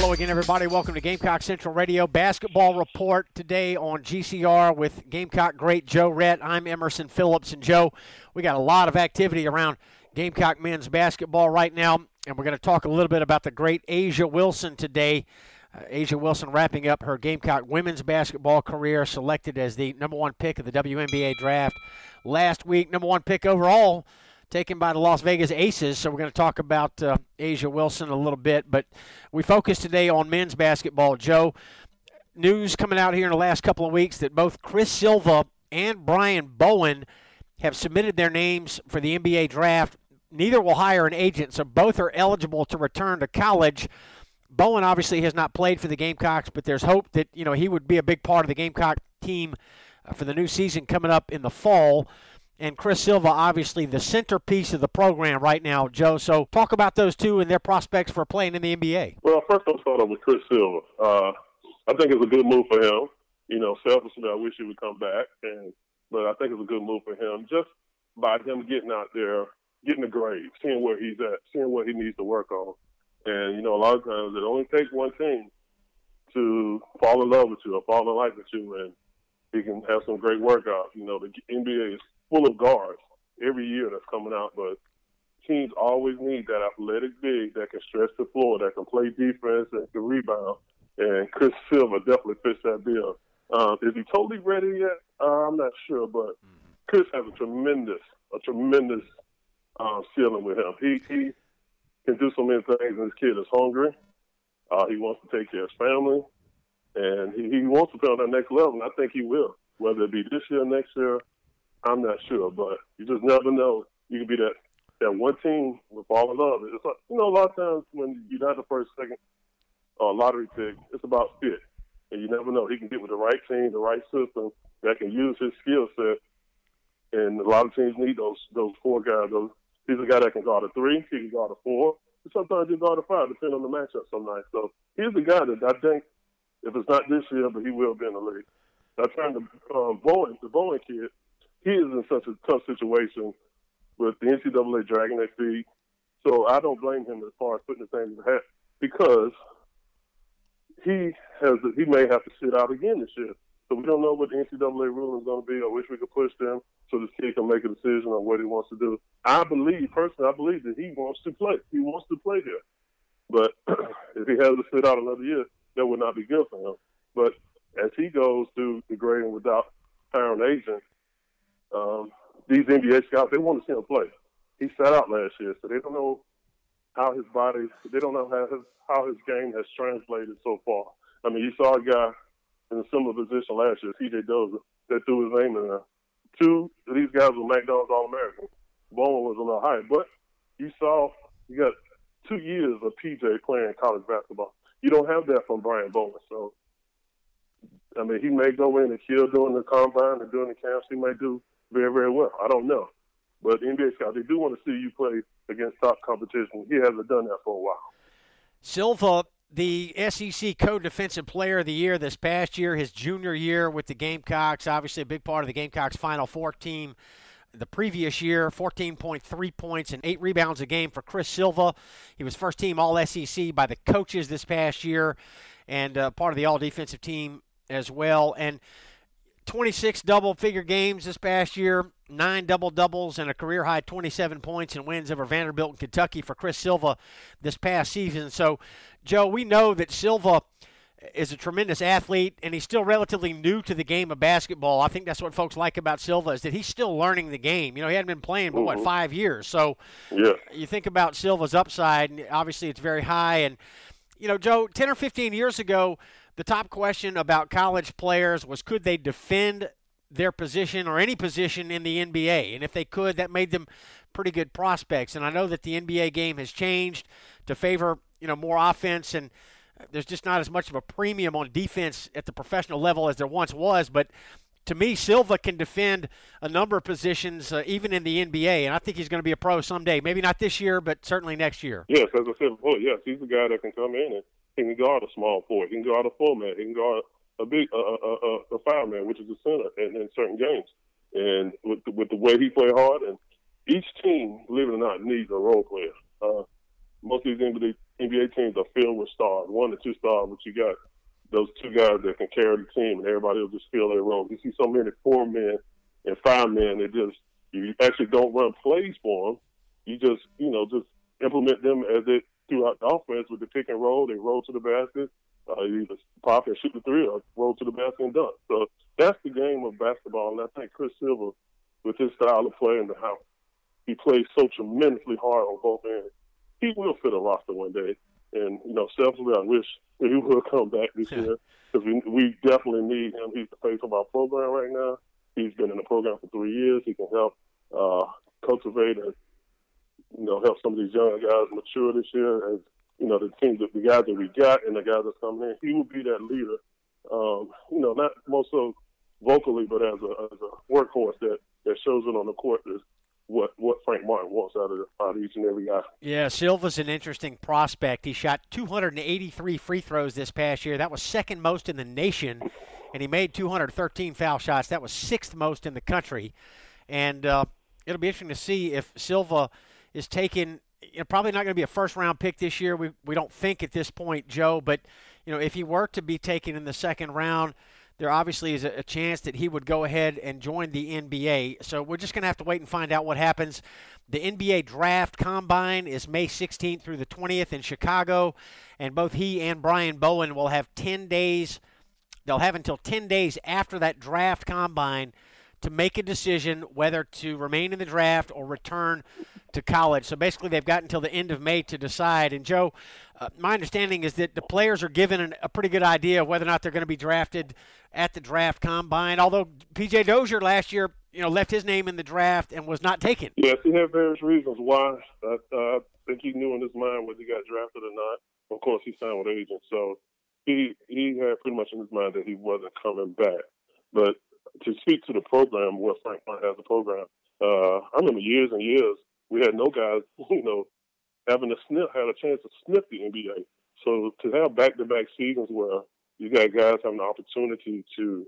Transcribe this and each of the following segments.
Hello again, everybody. Welcome to Gamecock Central Radio Basketball Report today on GCR with Gamecock great Joe Rhett. I'm Emerson Phillips. And Joe, we got a lot of activity around Gamecock men's basketball right now, and we're going to talk a little bit about the great A'ja Wilson today. Uh, A'ja Wilson wrapping up her Gamecock women's basketball career, selected as the number one pick of the WNBA draft last week, number one pick overall taken by the Las Vegas Aces. So we're going to talk about uh, A'ja Wilson a little bit, but we focus today on men's basketball. Joe, news coming out here in the last couple of weeks that both Chris Silva and Brian Bowen have submitted their names for the NBA draft. Neither will hire an agent, so both are eligible to return to college. Bowen obviously has not played for the Gamecocks, but there's hope that you know he would be a big part of the Gamecock team uh, for the new season coming up in the fall and Chris Silva, obviously the centerpiece of the program right now, Joe. So talk about those two and their prospects for playing in the NBA. Well, first I'll start off with Chris Silva. Uh, I think it's a good move for him. You know, selfishly, I wish he would come back, and but I think it's a good move for him just by him getting out there, getting the grade, seeing where he's at, seeing what he needs to work on. And you know, a lot of times it only takes one team to fall in love with you or fall in love with you, and he can have some great workouts. You know, the NBA is full of guards every year that's coming out, but teams always need that athletic big that can stretch the floor, that can play defense, and can rebound. And Chris Silva definitely fits that bill. Um, is he totally ready yet? Uh, I'm not sure, but Chris has a tremendous, a tremendous uh, ceiling with him. He he can do so many things, and this kid is hungry. Uh, he wants to take care of his family, and he, he wants to play on that next level. And I think he will, whether it be this year, next year. I'm not sure, but you just never know. You can be that that one team with all of love. It's like, you know, a lot of times when you're not the first, second uh, lottery pick, it's about fit, and you never know. He can get with the right team, the right system that can use his skill set. And a lot of teams need those those four guys. Those he's a guy that can guard a three, he can guard a four, and sometimes he can guard a five, depending on the matchup. Some nights, so he's the guy that I think if it's not this year, but he will be in the league. I turned to um, Bowen, the Bowen kid he is in such a tough situation with the NCAA dragging their feet. So I don't blame him as far as putting the thing in the hat because he has he may have to sit out again this year. So we don't know what the NCAA ruling is going to be. I wish we could push them so this kid can make a decision on what he wants to do. I believe, personally, I believe that he wants to play. He wants to play here. But if he has to sit out another year, that would not be good for him. But as he goes through the grading without hiring agent, um, these NBA scouts, they want to see him play. He sat out last year, so they don't know how his body, they don't know how his, how his game has translated so far. I mean, you saw a guy in a similar position last year, PJ Dozier, that threw his name in there. Two of these guys were McDonald's All American. Bowen was a little high, but you saw you got two years of PJ playing college basketball. You don't have that from Brian Bowen. So, I mean, he may go in and kill during the combine and during the camps. He may do very, very well. I don't know. But NBA scouts, they do want to see you play against top competition. He hasn't done that for a while. Silva, the SEC co-defensive player of the year this past year, his junior year with the Gamecocks, obviously a big part of the Gamecocks Final Four team. The previous year, 14.3 points and eight rebounds a game for Chris Silva. He was first team All SEC by the coaches this past year, and uh, part of the All Defensive team as well. And 26 double figure games this past year, nine double doubles, and a career high 27 points and wins over Vanderbilt and Kentucky for Chris Silva this past season. So, Joe, we know that Silva is a tremendous athlete and he's still relatively new to the game of basketball. I think that's what folks like about Silva is that he's still learning the game. You know, he hadn't been playing but mm-hmm. what five years. So yeah. you think about Silva's upside, and obviously it's very high. And you know, Joe, ten or fifteen years ago, the top question about college players was could they defend their position or any position in the NBA? And if they could, that made them pretty good prospects. And I know that the NBA game has changed to favor you know more offense and there's just not as much of a premium on defense at the professional level as there once was. But to me, Silva can defend a number of positions, uh, even in the NBA, and I think he's going to be a pro someday. Maybe not this year, but certainly next year. Yes, as I said before, yes, he's a guy that can come in and he can guard a small forward, he can guard a full man, he can guard a big a a, a, a five man, which is a center in, in certain games. And with the, with the way he play hard, and each team, believe it or not, needs a role player. Uh, most of these NBA, NBA teams are filled with stars, one or two stars, but you got those two guys that can carry the team, and everybody will just fill their roles. You see so many four men and five men that just you actually don't run plays for them. You just you know just implement them as it throughout the offense with the pick and roll. They roll to the basket, uh, either pop and shoot the three, or roll to the basket and dunk. So that's the game of basketball, and I think Chris Silva, with his style of play and the how he plays so tremendously hard on both ends, he will fit a roster one day. And you know, selfishly, I wish he would come back this year because we, we definitely need him. He's the face of our program right now. He's been in the program for three years. He can help uh, cultivate and you know help some of these young guys mature this year. As you know, the team, that the guys that we got and the guys that's coming in, he will be that leader. Um, you know, not more so vocally, but as a as a workhorse that that shows it on the court. Is what what Frank Martin wants out of out of each and every guy. Yeah, Silva's an interesting prospect. He shot 283 free throws this past year. That was second most in the nation, and he made 213 foul shots. That was sixth most in the country. And uh, it'll be interesting to see if Silva is taken. You know, probably not going to be a first round pick this year. We we don't think at this point, Joe. But you know, if he were to be taken in the second round there obviously is a, chance that he would go ahead and join the NBA. So we're just going to have to wait and find out what happens. The NBA draft combine is May 16th through the 20th in Chicago, and both he and Brian Bowen will have 10 days. They'll have until 10 days after that draft combine to make a decision whether to remain in the draft or return to college. So basically, they've got until the end of May to decide. And Joe, uh, my understanding is that the players are given an, a pretty good idea of whether or not they're going to be drafted at the draft combine. Although PJ Dozier last year, you know, left his name in the draft and was not taken. Yes, he had various reasons why. Uh, I think he knew in his mind whether he got drafted or not. Of course, he signed with agents, so he he had pretty much in his mind that he wasn't coming back. But to speak to the program, what Frank Martin has a program, uh, I remember years and years we had no guys, you know, having a sniff, had a chance to sniff the NBA. So to have back-to-back seasons where you got guys having the opportunity to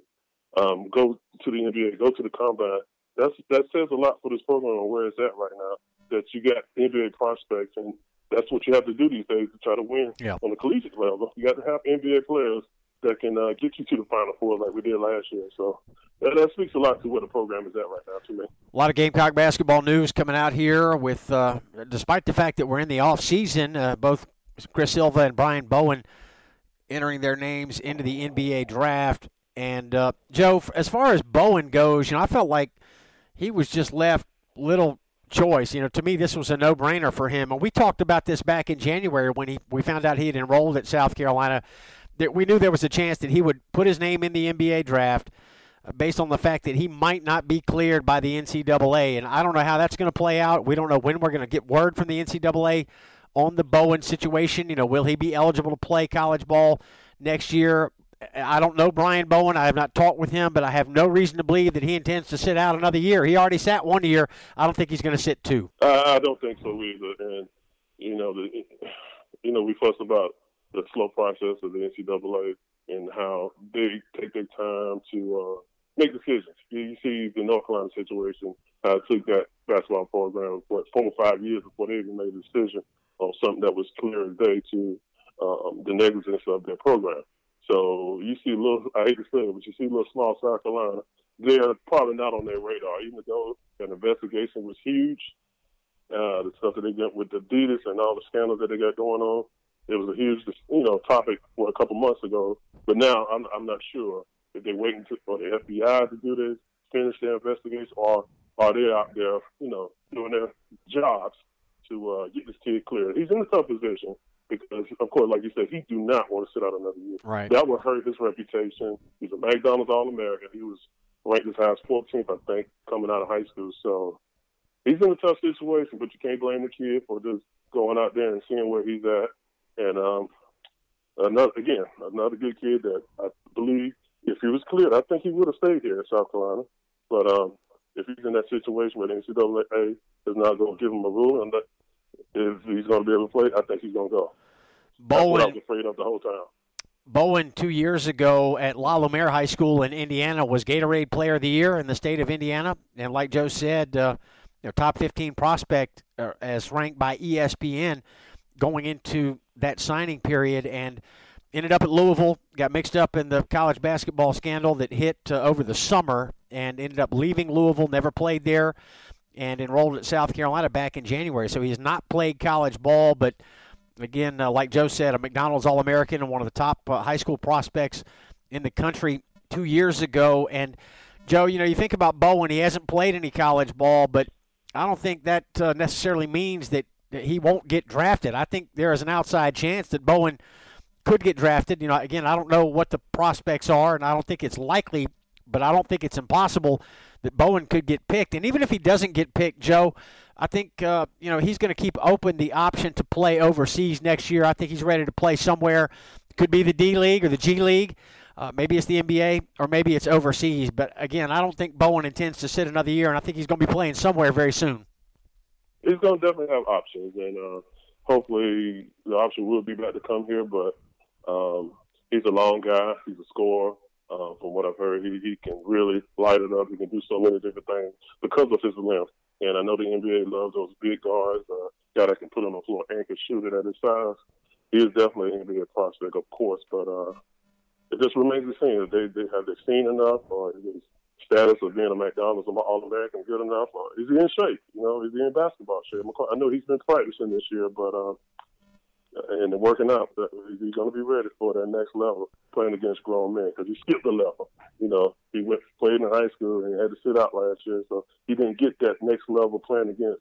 um, go to the NBA, go to the combine, that's that says a lot for this program and where it's at right now. That you got NBA prospects, and that's what you have to do these days to try to win yeah. on the collegiate level. You got to have NBA players that can uh, get you to the Final Four like we did last year. So that, that, speaks a lot to where the program is at right now to me. A lot of Gamecock basketball news coming out here. With uh, despite the fact that we're in the off season, uh, both Chris Silva and Brian Bowen entering their names into the NBA draft. And uh, Joe, as far as Bowen goes, you know, I felt like he was just left little choice. You know, to me, this was a no-brainer for him. And we talked about this back in January when he we found out he had enrolled at South Carolina we knew there was a chance that he would put his name in the NBA draft uh, based on the fact that he might not be cleared by the NCAA. And I don't know how that's going to play out. We don't know when we're going to get word from the NCAA on the Bowen situation. You know, will he be eligible to play college ball next year? I don't know Brian Bowen. I have not talked with him, but I have no reason to believe that he intends to sit out another year. He already sat one year. I don't think he's going to sit two. I don't think so either. And you know, the, you know, we fuss about the slow process of the NCAA and how they take their time to uh, make decisions. You, see the North Carolina situation. I took that basketball program for four or five years before they even made a decision on something that was clear as day to um, the negligence of their program. So you see a little, I hate to say it, but you see little small South Carolina, they're probably not on their radar, even though an investigation was huge. Uh, the stuff that they got with the Adidas and all the scandals that they got going on, it was a huge, you know, topic for a couple months ago. But now I'm, I'm not sure if they're waiting to, for the FBI to do this, finish their investigation, or are they out there, you know, doing their jobs to uh, get this kid cleared? He's in a tough position because, of course, like you said, he do not want to sit out another year. Right. That would hurt his reputation. He's a McDonald's All-American. He was ranked as high as 14th, I think, coming out of high school. So he's in a tough situation, but you can't blame the kid for just going out there and seeing where he's at. And um, another again, another good kid that I believe if he was cleared, I think he would have stayed here in South Carolina. But um, if he's in that situation where the NCAA is not going to give him a rule and that if he's going to be able to play, I think he's going to go. Bowen, That's what I was afraid of the whole time. Bowen, two years ago at La Lumiere High School in Indiana, was Gatorade Player of the Year in the state of Indiana. And like Joe said, uh, you know, top 15 prospect uh, as ranked by ESPN going into that signing period. And ended up at Louisville, got mixed up in the college basketball scandal that hit uh, over the summer, and ended up leaving Louisville, never played there, and enrolled at South Carolina back in January. So he has not played college ball, but – again, uh, like Joe said, a McDonald's All American and one of the top uh, high school prospects in the country two years ago. And Joe, you know, you think about Bowen, he hasn't played any college ball, but I don't think that uh, necessarily means that, that he won't get drafted. I think there is an outside chance that Bowen could get drafted. You know, again, I don't know what the prospects are, and I don't think it's likely, but I don't think it's impossible that Bowen could get picked. And even if he doesn't get picked, Joe, I think uh, you know he's going to keep open the option to play overseas next year. I think he's ready to play somewhere. Could be the D League or the G League. Uh, maybe it's the NBA or maybe it's overseas. But again, I don't think Bowen intends to sit another year, and I think he's going to be playing somewhere very soon. He's to definitely have options, and uh, hopefully the option will be back to come here. But um, he's a long guy. He's a scorer. Uh, from what I've heard, he, he can really light it up. He can do so many different things because of his length. And I know the NBA loves those big guards, uh, guy that can put on the floor and can shoot it at his size. He is definitely an NBA prospect, of course, but uh, it just remains to be seen. if They, they have they seen enough, or is status of being a McDonald's All American good enough, or is he in shape? You know, is he in basketball shape? I know he's been practicing this year, but uh, and working out. He's going to be ready for that next level, playing against grown men because he skipped a level. You know, he went played in high school and had to sit out last year, so he didn't get that next level playing against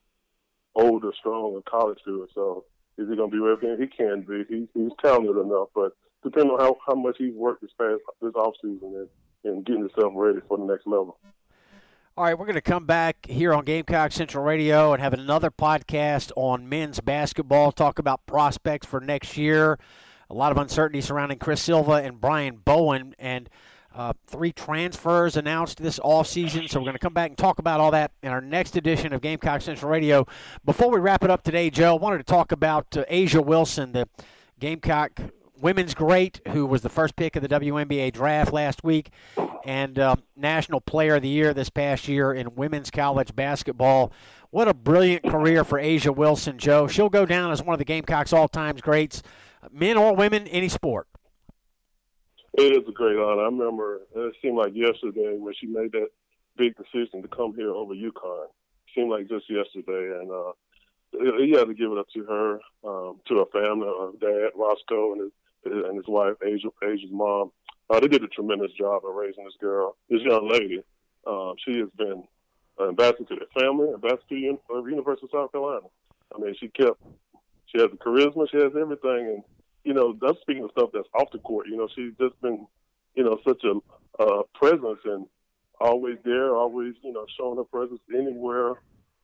older, stronger college students. So is he going to be ready? He can be. He, he's talented enough, but depending on how, how much he's worked this past this off season and, and getting yourself ready for the next level. All right, we're going to come back here on Gamecock Central Radio and have another podcast on men's basketball, talk about prospects for next year. A lot of uncertainty surrounding Chris Silva and Brian Bowen, and uh, three transfers announced this all season. So we're going to come back and talk about all that in our next edition of Gamecock Central Radio. Before we wrap it up today, Joe, I wanted to talk about uh, A'ja Wilson, the Gamecock women's great, who was the first pick of the WNBA draft last week, and uh, National Player of the Year this past year in women's college basketball. What a brilliant career for A'ja Wilson, Joe. She'll go down as one of the Gamecocks' all-time greats, men or women, any sport. It is a great honor. I remember it seemed like yesterday when she made that big decision to come here over UConn. It seemed like just yesterday, and uh, you had to give it up to her, um, to her family, her dad Roscoe, and his and his wife, A'ja, A'ja's mom. Uh, they did a tremendous job of raising this girl, this young lady. Um, she has been an ambassador to the family, ambassador to the University of South Carolina. I mean, she kept, she has the charisma, she has everything, and you know, that's speaking of stuff that's off the court. You know, she's just been, you know, such a uh, presence and always there, always, you know, showing her presence anywhere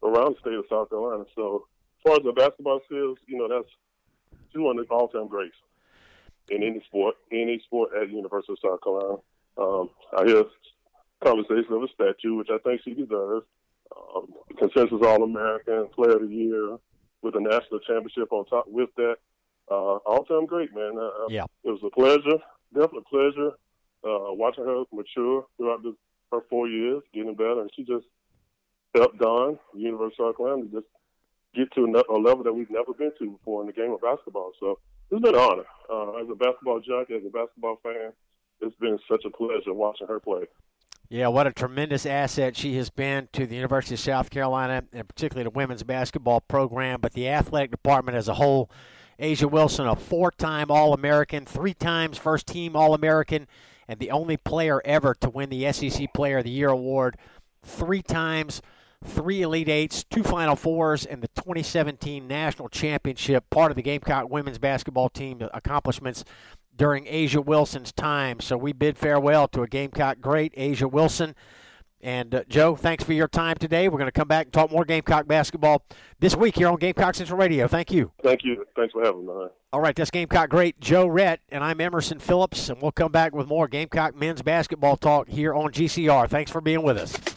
around the state of South Carolina. So, as far as the basketball skills, you know, that's she's one of the all-time greats in any sport, any sport at University of South Carolina. Um, I hear conversation of a statue, which I think she deserves. Um, consensus All American, Player of the Year, with a national championship on top. With that, uh, all time great, man. Uh, yeah, it was a pleasure, definitely a pleasure, uh, watching her mature throughout this, her four years, getting better, and she just helped Dawn, University of South Carolina, to just get to a, a level that we've never been to before in the game of basketball. So it's been an honor. Uh, as a basketball junkie, as a basketball fan, it's been such a pleasure watching her play. Yeah, what a tremendous asset she has been to the University of South Carolina, and particularly the women's basketball program, but the athletic department as a whole. A'ja Wilson, a four time All American, three times first team All American, and the only player ever to win the SEC Player of the Year award. Three times three Elite Eights, two Final Fours, and the 2017 National Championship, part of the Gamecock women's basketball team accomplishments during A'ja Wilson's time. So we bid farewell to a Gamecock great, A'ja Wilson. And uh, Joe, thanks for your time today. We're going to come back and talk more Gamecock basketball this week here on Gamecock Central Radio. Thank you. Thank you. Thanks for having me. All right, that's Gamecock great Joe Rhett, and I'm Emerson Phillips, and we'll come back with more Gamecock men's basketball talk here on GCR. Thanks for being with us.